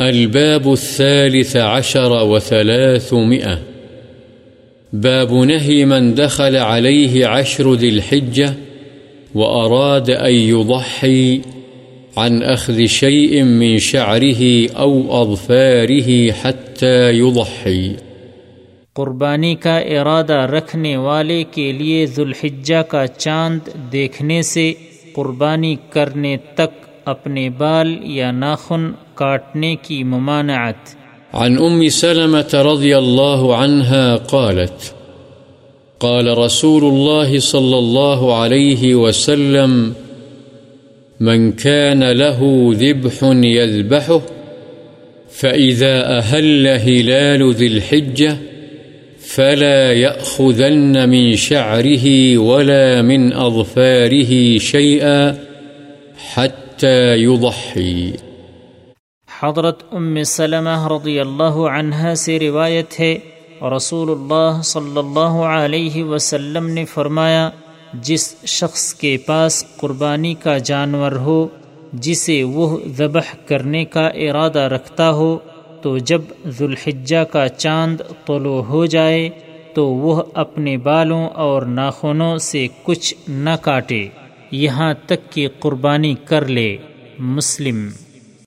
الباب الثالث عشر وثلاثمئة باب نهي من دخل عليه عشر ذي الحجة وأراد أن يضحي عن أخذ شيء من شعره أو أظفاره حتى يضحي. قربانی کا ارادہ رکھنے والے کے لیے ذوالحجہ کا چاند دیکھنے سے قربانی کرنے تک اپنے بال یا ناخن کاٹنے کی ممانعت۔ عن أم سلمة رضي الله عنها قالت، قال رسول الله صلى الله عليه وسلم، من كان له ذبح يذبحه فإذا أهل هلال ذي الحجة، فلا يأخذن من شعره ولا من أظفاره شيئا حتى يضحي حضرت ام سلمہ رضی اللہ عنہ سے روایت ہے رسول اللہ صلی اللہ علیہ وسلم نے فرمایا، جس شخص کے پاس قربانی کا جانور ہو، جسے وہ ذبح کرنے کا ارادہ رکھتا ہو، تو جب ذوالحجہ کا چاند طلوع ہو جائے، تو وہ اپنے بالوں اور ناخنوں سے کچھ نہ کاٹے۔ یہاں تک کہ قربانی کر لے۔ مسلم